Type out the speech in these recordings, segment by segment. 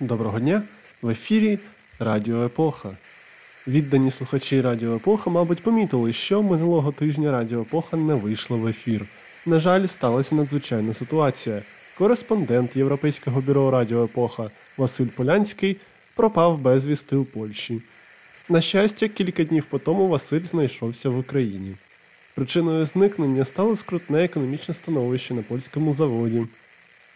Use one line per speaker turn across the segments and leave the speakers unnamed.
Доброго дня! В ефірі Радіо Епоха. Віддані слухачі Радіо Епоха, мабуть, помітили, що минулого тижня Радіо Епоха не вийшло в ефір. На жаль, сталася надзвичайна ситуація. Кореспондент Європейського бюро Радіо Епоха Василь Полянський пропав безвісти у Польщі. На щастя, кілька днів по тому Василь знайшовся в Україні. Причиною зникнення стало скрутне економічне становище на польському заводі.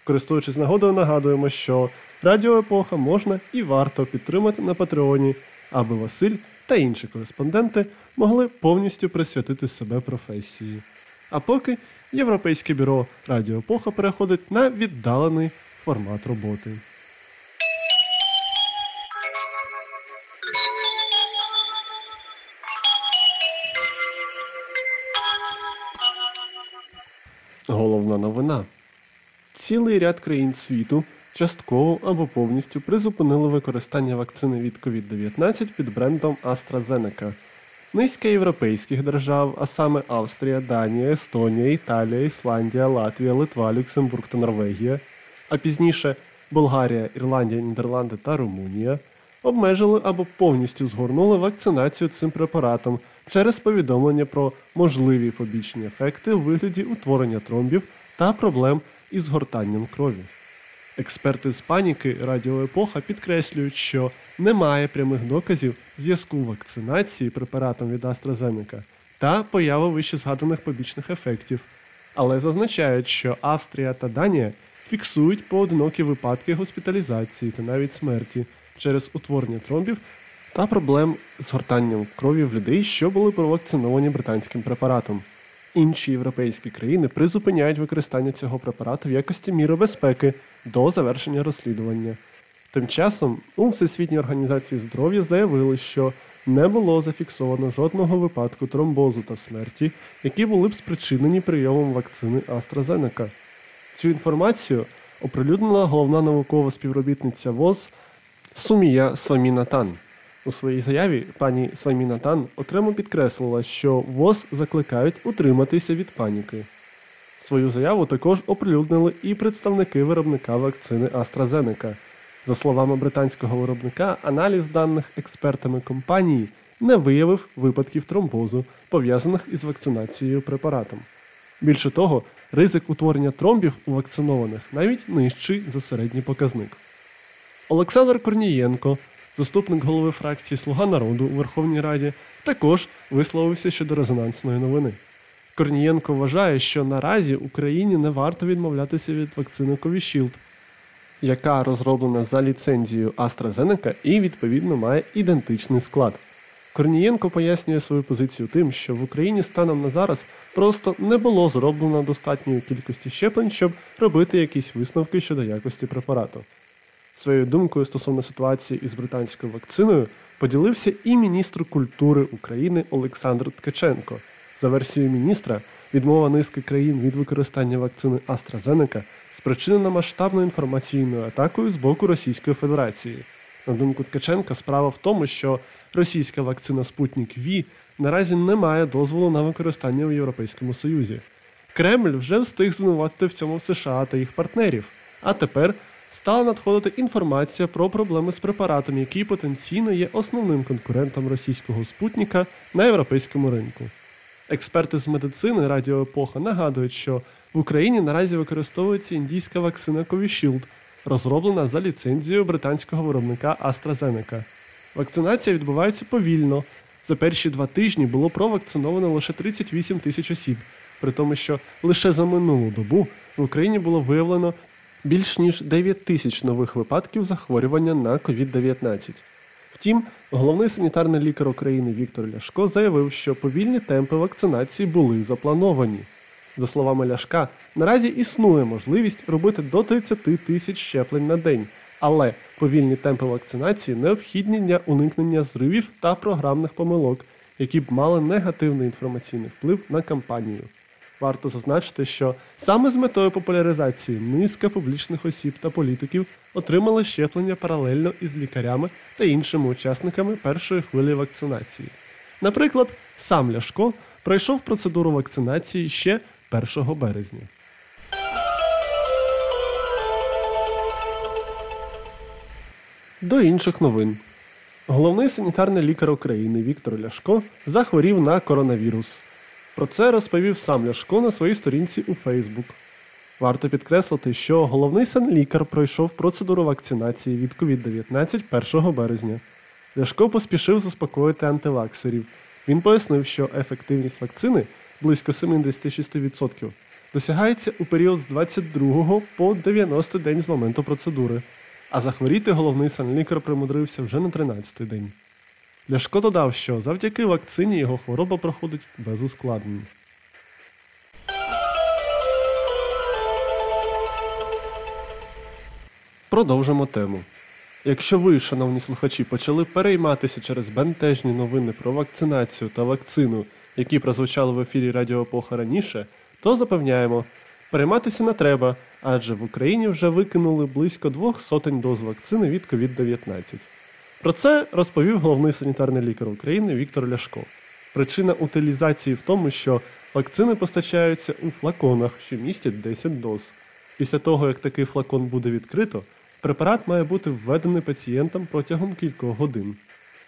Користуючись нагодою, нагадуємо, що Радіо Епоха можна і варто підтримати на Патреоні, аби Василь та інші кореспонденти могли повністю присвятити себе професії. А поки Європейське бюро Радіо Епоха переходить на віддалений формат роботи. Головна новина. Цілий ряд країн світу частково або повністю призупинили використання вакцини від COVID-19 під брендом AstraZeneca. Низка європейських держав, а саме Австрія, Данія, Естонія, Італія, Ісландія, Латвія, Литва, Люксембург та Норвегія, а пізніше Болгарія, Ірландія, Нідерланди та Румунія, обмежили або повністю згорнули вакцинацію цим препаратом через повідомлення про можливі побічні ефекти у вигляді утворення тромбів та проблем із згортанням крові. Експерти з паніки Радіо Епоха підкреслюють, що немає прямих доказів зв'язку вакцинації препаратом від AstraZeneca та появи вище згаданих побічних ефектів, але зазначають, що Австрія та Данія фіксують поодинокі випадки госпіталізації та навіть смерті через утворення тромбів та проблем з гортанням крові в людей, що були провакциновані британським препаратом. Інші європейські країни призупиняють використання цього препарату в якості міри безпеки до завершення розслідування. Тим часом у Всесвітній організації здоров'я заявили, що не було зафіксовано жодного випадку тромбозу та смерті, які були б спричинені прийомом вакцини AstraZeneca. Цю інформацію оприлюднила головна наукова співробітниця ВОЗ Сумія Свамінатан. У своїй заяві пані Сваміна Тан окремо підкреслила, що ВОЗ закликають утриматися від паніки. Свою заяву також оприлюднили і представники виробника вакцини AstraZeneca. За словами британського виробника, аналіз даних експертами компанії не виявив випадків тромбозу, пов'язаних із вакцинацією препаратом. Більше того, ризик утворення тромбів у вакцинованих навіть нижчий за середній показник. Олександр Корнієнко, заступник голови фракції Слуга народу у Верховній Раді, також висловився щодо резонансної новини. Корнієнко вважає, що наразі Україні не варто відмовлятися від вакцини Covishield, яка розроблена за ліцензією AstraZeneca і відповідно має ідентичний склад. Корнієнко пояснює свою позицію тим, що в Україні станом на зараз просто не було зроблено достатньої кількості щеплень, щоб робити якісь висновки щодо якості препарату. Своєю думкою стосовно ситуації із британською вакциною поділився і міністр культури України Олександр Ткаченко. За версією міністра, відмова низки країн від використання вакцини AstraZeneca спричинена масштабною інформаційною атакою з боку Російської Федерації. На думку Ткаченка, справа в тому, що російська вакцина Спутник Ві наразі не має дозволу на використання в Європейському Союзі. Кремль вже встиг звинуватити в цьому США та їх партнерів, а тепер стала надходити інформація про проблеми з препаратом, який потенційно є основним конкурентом російського спутника на європейському ринку. Експерти з медицини Радіо Епоха нагадують, що в Україні наразі використовується індійська вакцина Covishield, розроблена за ліцензією британського виробника AstraZeneca. Вакцинація відбувається повільно. За перші два тижні було провакциновано лише 38 тисяч осіб, при тому, що лише за минулу добу в Україні було виявлено більш ніж 9 тисяч нових випадків захворювання на COVID-19. Втім, головний санітарний лікар України Віктор Ляшко заявив, що повільні темпи вакцинації були заплановані. За словами Ляшка, наразі існує можливість робити до 30 тисяч щеплень на день, але повільні темпи вакцинації необхідні для уникнення зривів та програмних помилок, які б мали негативний інформаційний вплив на кампанію. Варто зазначити, що саме з метою популяризації низка публічних осіб та політиків отримали щеплення паралельно із лікарями та іншими учасниками першої хвилі вакцинації. Наприклад, сам Ляшко пройшов процедуру вакцинації ще 1 березня. До інших новин. Головний санітарний лікар України Віктор Ляшко захворів на коронавірус. Про це розповів сам Ляшко на своїй сторінці у Фейсбук. Варто підкреслити, що головний санлікар пройшов процедуру вакцинації від COVID-19 1 березня. Ляшко поспішив заспокоїти антиваксерів. Він пояснив, що ефективність вакцини близько 76% досягається у період з 22 по 90 день з моменту процедури, а захворіти головний санлікар примудрився вже на 13-й день. Ляшко додав, що завдяки вакцині його хвороба проходить без ускладнень. Продовжимо тему. Якщо ви, шановні слухачі, почали перейматися через бентежні новини про вакцинацію та вакцину, які прозвучали в ефірі Радіо Епоха раніше, то запевняємо, перейматися не треба, адже в Україні вже викинули близько двох сотень доз вакцини від COVID-19. Про це розповів головний санітарний лікар України Віктор Ляшко. Причина утилізації в тому, що вакцини постачаються у флаконах, що містять 10 доз. Після того, як такий флакон буде відкрито, препарат має бути введений пацієнтам протягом кількох годин.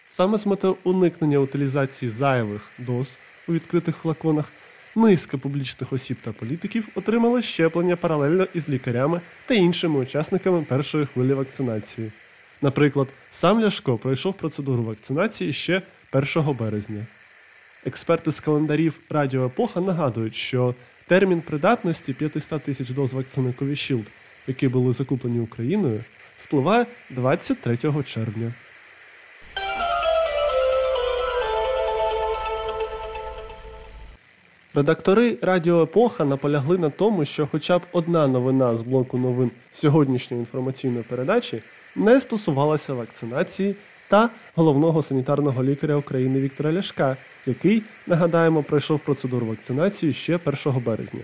Саме з метою уникнення утилізації зайвих доз у відкритих флаконах, низка публічних осіб та політиків отримали щеплення паралельно із лікарями та іншими учасниками першої хвилі вакцинації. Наприклад, сам Ляшко пройшов процедуру вакцинації ще 1 березня. Експерти з календарів Радіо Епоха нагадують, що термін придатності 500 тисяч доз вакцини Covishield, які були закуплені Україною, спливає 23 червня. Редактори Радіо Епоха наполягли на тому, що хоча б одна новина з блоку новин сьогоднішньої інформаційної передачі не стосувалася вакцинації та головного санітарного лікаря України Віктора Ляшка, який, нагадаємо, пройшов процедуру вакцинації ще 1 березня.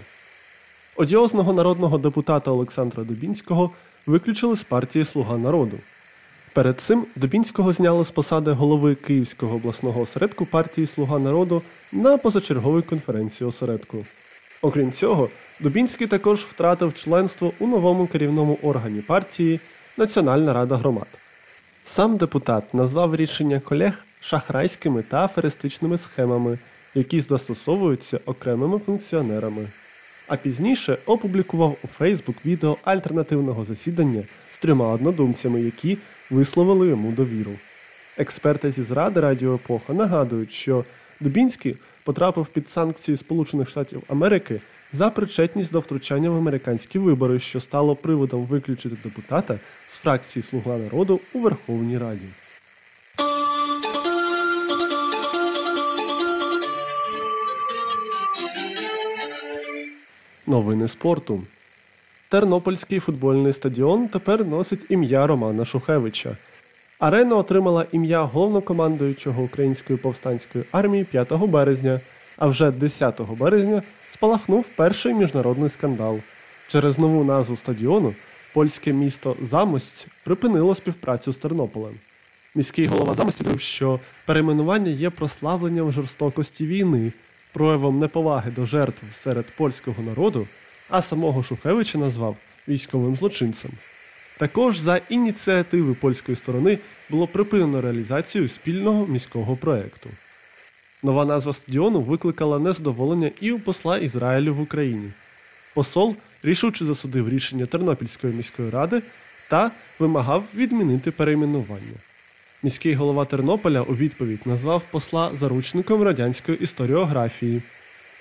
Одіозного народного депутата Олександра Дубінського виключили з партії Слуга народу. Перед цим Дубінського зняли з посади голови Київського обласного осередку партії Слуга народу на позачерговій конференції осередку. Окрім цього, Дубінський також втратив членство у новому керівному органі партії Національна рада громад. Сам депутат назвав рішення колег шахрайськими та аферистичними схемами, які застосовуються окремими функціонерами. А пізніше опублікував у Фейсбук відео альтернативного засідання з трьома однодумцями, які висловили йому довіру. Експерти зі зради Радіо Епоха нагадують, що Дубінський потрапив під санкції Сполучених Штатів Америки за причетність до втручання в американські вибори, що стало приводом виключити депутата з фракції Слуга народу у Верховній Раді. Новини спорту. Тернопільський футбольний стадіон тепер носить ім'я Романа Шухевича. Арена отримала ім'я головнокомандуючого Української повстанської армії 5 березня, а вже 10 березня спалахнув перший міжнародний скандал. Через нову назву стадіону польське місто Замость припинило співпрацю з Тернополем. Міський голова Замості заявив, що перейменування є прославленням жорстокості війни, проявом неповаги до жертв серед польського народу, а самого Шухевича назвав військовим злочинцем. Також за ініціативи польської сторони було припинено реалізацію спільного міського проєкту. Нова назва стадіону викликала незадоволення і у посла Ізраїлю в Україні. Посол рішуче засудив рішення Тернопільської міської ради та вимагав відмінити перейменування. Міський голова Тернополя у відповідь назвав посла заручником радянської історіографії.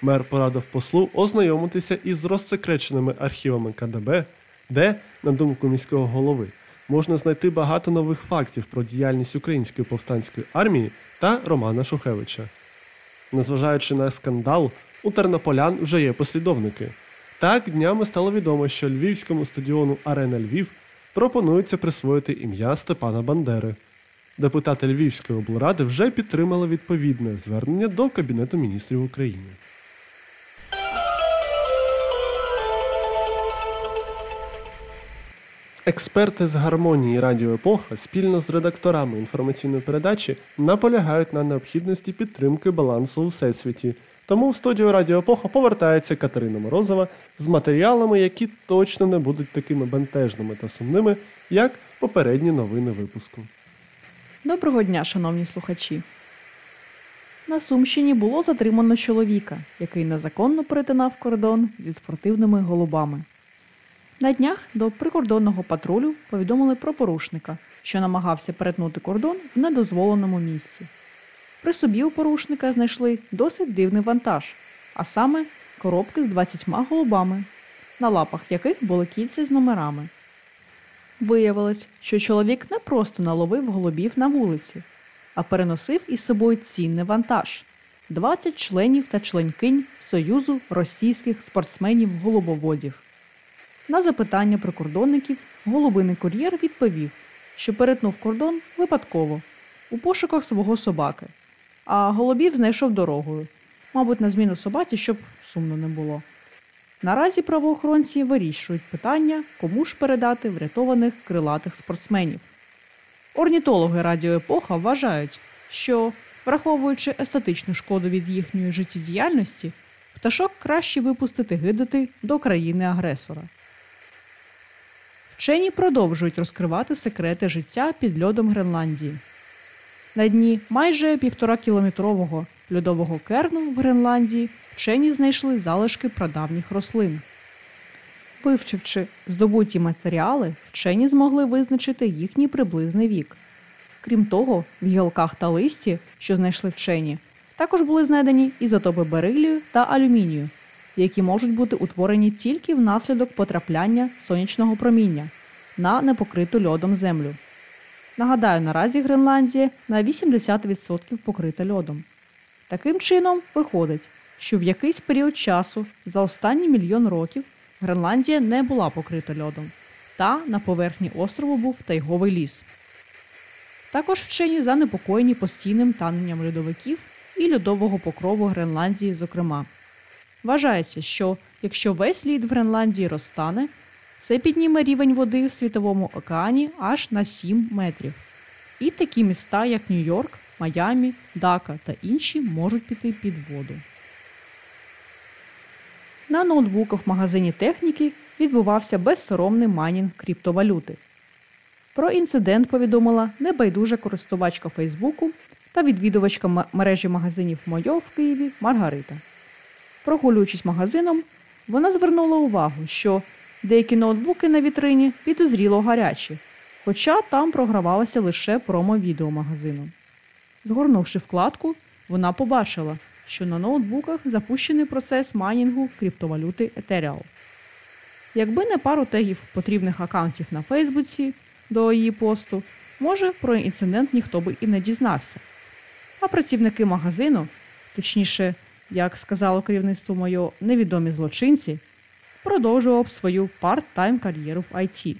Мер порадив послу ознайомитися із розсекреченими архівами КДБ, де, на думку міського голови, можна знайти багато нових фактів про діяльність Української повстанської армії та Романа Шухевича. Незважаючи на скандал, у тернополян вже є послідовники. Так днями стало відомо, що львівському стадіону Арена Львів пропонується присвоїти ім'я Степана Бандери. Депутати Львівської облради вже підтримали відповідне звернення до Кабінету міністрів України. Експерти з гармонії Радіо Епоха спільно з редакторами інформаційної передачі наполягають на необхідності підтримки балансу у всесвіті. Тому в студію Радіо Епоха повертається Катерина Морозова з матеріалами, які точно не будуть такими бентежними та сумними, як попередні новини випуску.
Доброго дня, шановні слухачі. На Сумщині було затримано чоловіка, який незаконно перетинав кордон зі спортивними голубами. На днях до прикордонного патрулю повідомили про порушника, що намагався перетнути кордон в недозволеному місці. При собі у порушника знайшли досить дивний вантаж, а саме коробки з 20 голубами, на лапах яких були кільця з номерами. Виявилось, що чоловік не просто наловив голубів на вулиці, а переносив із собою цінний вантаж 20 членів та членкинь Союзу російських спортсменів-голубоводів. На запитання прикордонників голубиний кур'єр відповів, що перетнув кордон випадково у пошуках свого собаки, а голубів знайшов дорогою, мабуть, на зміну собаці, щоб сумно не було. Наразі правоохоронці вирішують питання, кому ж передати врятованих крилатих спортсменів. Орнітологи Радіо Епоха вважають, що, враховуючи естетичну шкоду від їхньої життєдіяльності, пташок краще випустити гидати до країни-агресора. Вчені продовжують розкривати секрети життя під льодом Гренландії. На дні майже півторакілометрового льодового керну в Гренландії вчені знайшли залишки прадавніх рослин. Вивчивши здобуті матеріали, вчені змогли визначити їхній приблизний вік. Крім того, в гілках та листі, що знайшли вчені, також були знайдені ізотопи берилію та алюмінію, які можуть бути утворені тільки внаслідок потрапляння сонячного проміння на непокриту льодом землю. Нагадаю, наразі Гренландія на 80% покрита льодом. Таким чином, виходить, що в якийсь період часу за останні мільйон років Гренландія не була покрита льодом, та на поверхні острову був тайговий ліс. Також вчені занепокоєні постійним таненням льодовиків і льодового покрову Гренландії, зокрема. Вважається, що якщо весь лід в Гренландії розтане, це підніме рівень води в Світовому океані аж на 7 метрів. І такі міста, як Нью-Йорк, Майамі, Дака та інші, можуть піти під воду. На ноутбуках в магазині техніки відбувався безсоромний майнінг криптовалюти. Про інцидент повідомила небайдужа користувачка Фейсбуку та відвідувачка мережі магазинів Мойо в Києві Маргарита. Прогулюючись магазином, вона звернула увагу, що деякі ноутбуки на вітрині підозріло гарячі, хоча там програвалося лише промо-відео магазину. Згорнувши вкладку, вона побачила, що на ноутбуках запущений процес майнінгу криптовалюти Ethereum. Якби не пару тегів потрібних аккаунтів на Фейсбуці до її посту, може про інцидент ніхто би і не дізнався. А працівники магазину, точніше, як сказало керівництво моє невідомі злочинці, продовжував свою парт-тайм кар'єру в IT.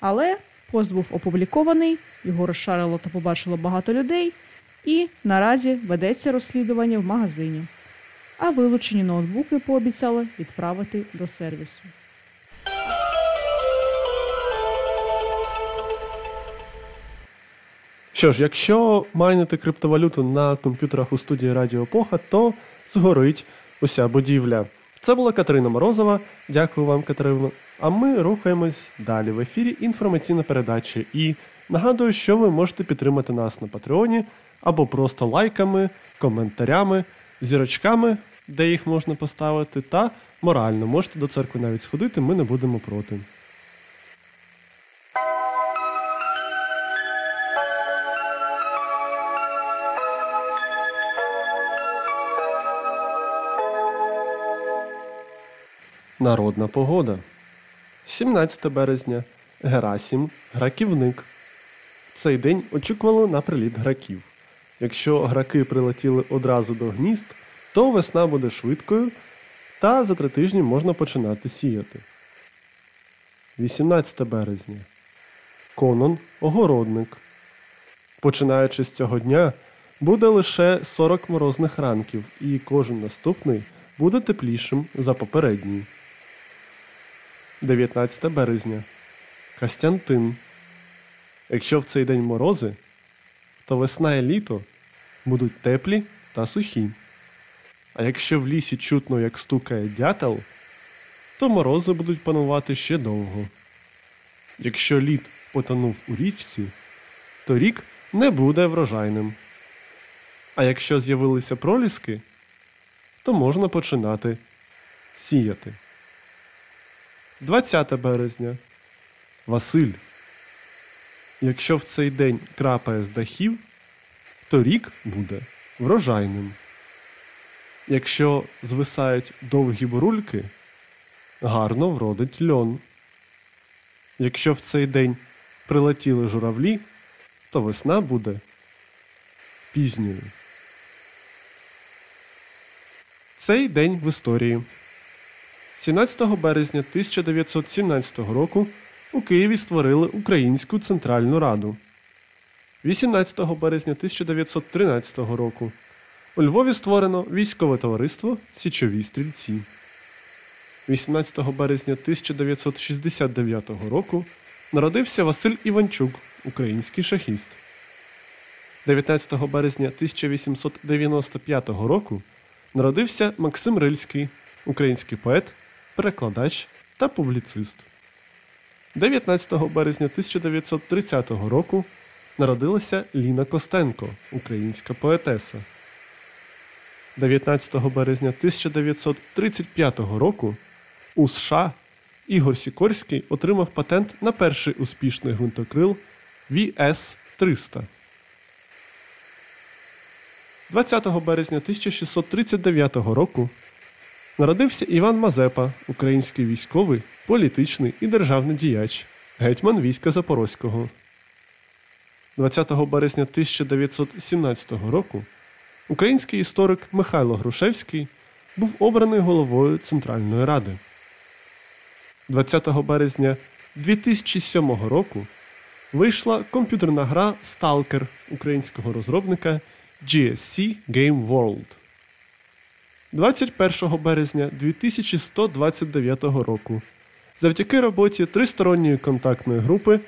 Але пост був опублікований, його розшарило та побачило багато людей, і наразі ведеться розслідування в магазині. А вилучені ноутбуки пообіцяли відправити до сервісу.
Що ж, якщо майнити криптовалюту на комп'ютерах у студії Радіо Епоха, то згорить уся будівля. Це була Катерина Морозова. Дякую вам, Катерино. А ми рухаємось далі в ефірі інформаційна передача. І нагадую, що ви можете підтримати нас на Патреоні або просто лайками, коментарями, зірочками, де їх можна поставити, та морально можете до церкви навіть сходити, ми не будемо проти. Народна погода. 17 березня. Герасім, граківник. В цей день очікувало на приліт граків. Якщо граки прилетіли одразу до гнізд, то весна буде швидкою, та за три тижні можна починати сіяти. 18 березня. Конон огородник. Починаючи з цього дня, буде лише 40 морозних ранків, і кожен наступний буде теплішим за попередній. 19 березня. Костянтин. Якщо в цей день морози, то весна і літо будуть теплі та сухі. А якщо в лісі чутно, як стукає дятел, то морози будуть панувати ще довго. Якщо лід потонув у річці, то рік не буде врожайним. А якщо з'явилися проліски, то можна починати сіяти. 20 березня. Василь. Якщо в цей день крапає з дахів, то рік буде врожайним. Якщо звисають довгі бурульки, гарно вродить льон. Якщо в цей день прилетіли журавлі, то весна буде пізньою. Цей день в історії. 17 березня 1917 року у Києві створили Українську Центральну Раду. 18 березня 1913 року у Львові створено військове товариство Січові стрільці. 18 березня 1969 року народився Василь Іванчук, український шахіст. 19 березня 1895 року народився Максим Рильський, український поет, перекладач та публіцист. 19 березня 1930 року народилася Ліна Костенко, українська поетеса. 19 березня 1935 року у США Ігор Сікорський отримав патент на перший успішний гвинтокрил VS-300. 20 березня 1639 року народився Іван Мазепа, український військовий, політичний і державний діяч, гетьман війська Запорозького. 20 березня 1917 року український історик Михайло Грушевський був обраний головою Центральної Ради. 20 березня 2007 року вийшла комп'ютерна гра Stalker українського розробника GSC Game World. 21 березня 2129 року завдяки роботі тристоронньої контактної групи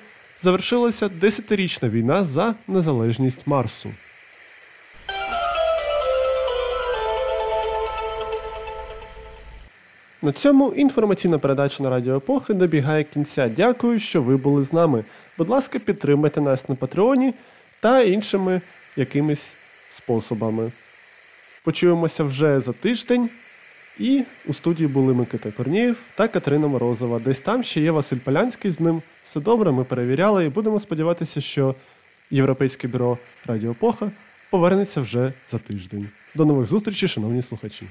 завершилася десятирічна війна за незалежність Марсу. На цьому інформаційна передача на Радіо Епохи добігає кінця. Дякую, що ви були з нами. Будь ласка, підтримайте нас на Патреоні та іншими якимись способами. Почуємося вже за тиждень. І у студії були Микита Корнієв та Катерина Морозова. Десь там ще є Василь Полянський з ним. Все добре, ми перевіряли і будемо сподіватися, що Європейське бюро Радіо Епоха повернеться вже за тиждень. До нових зустрічей, шановні слухачі.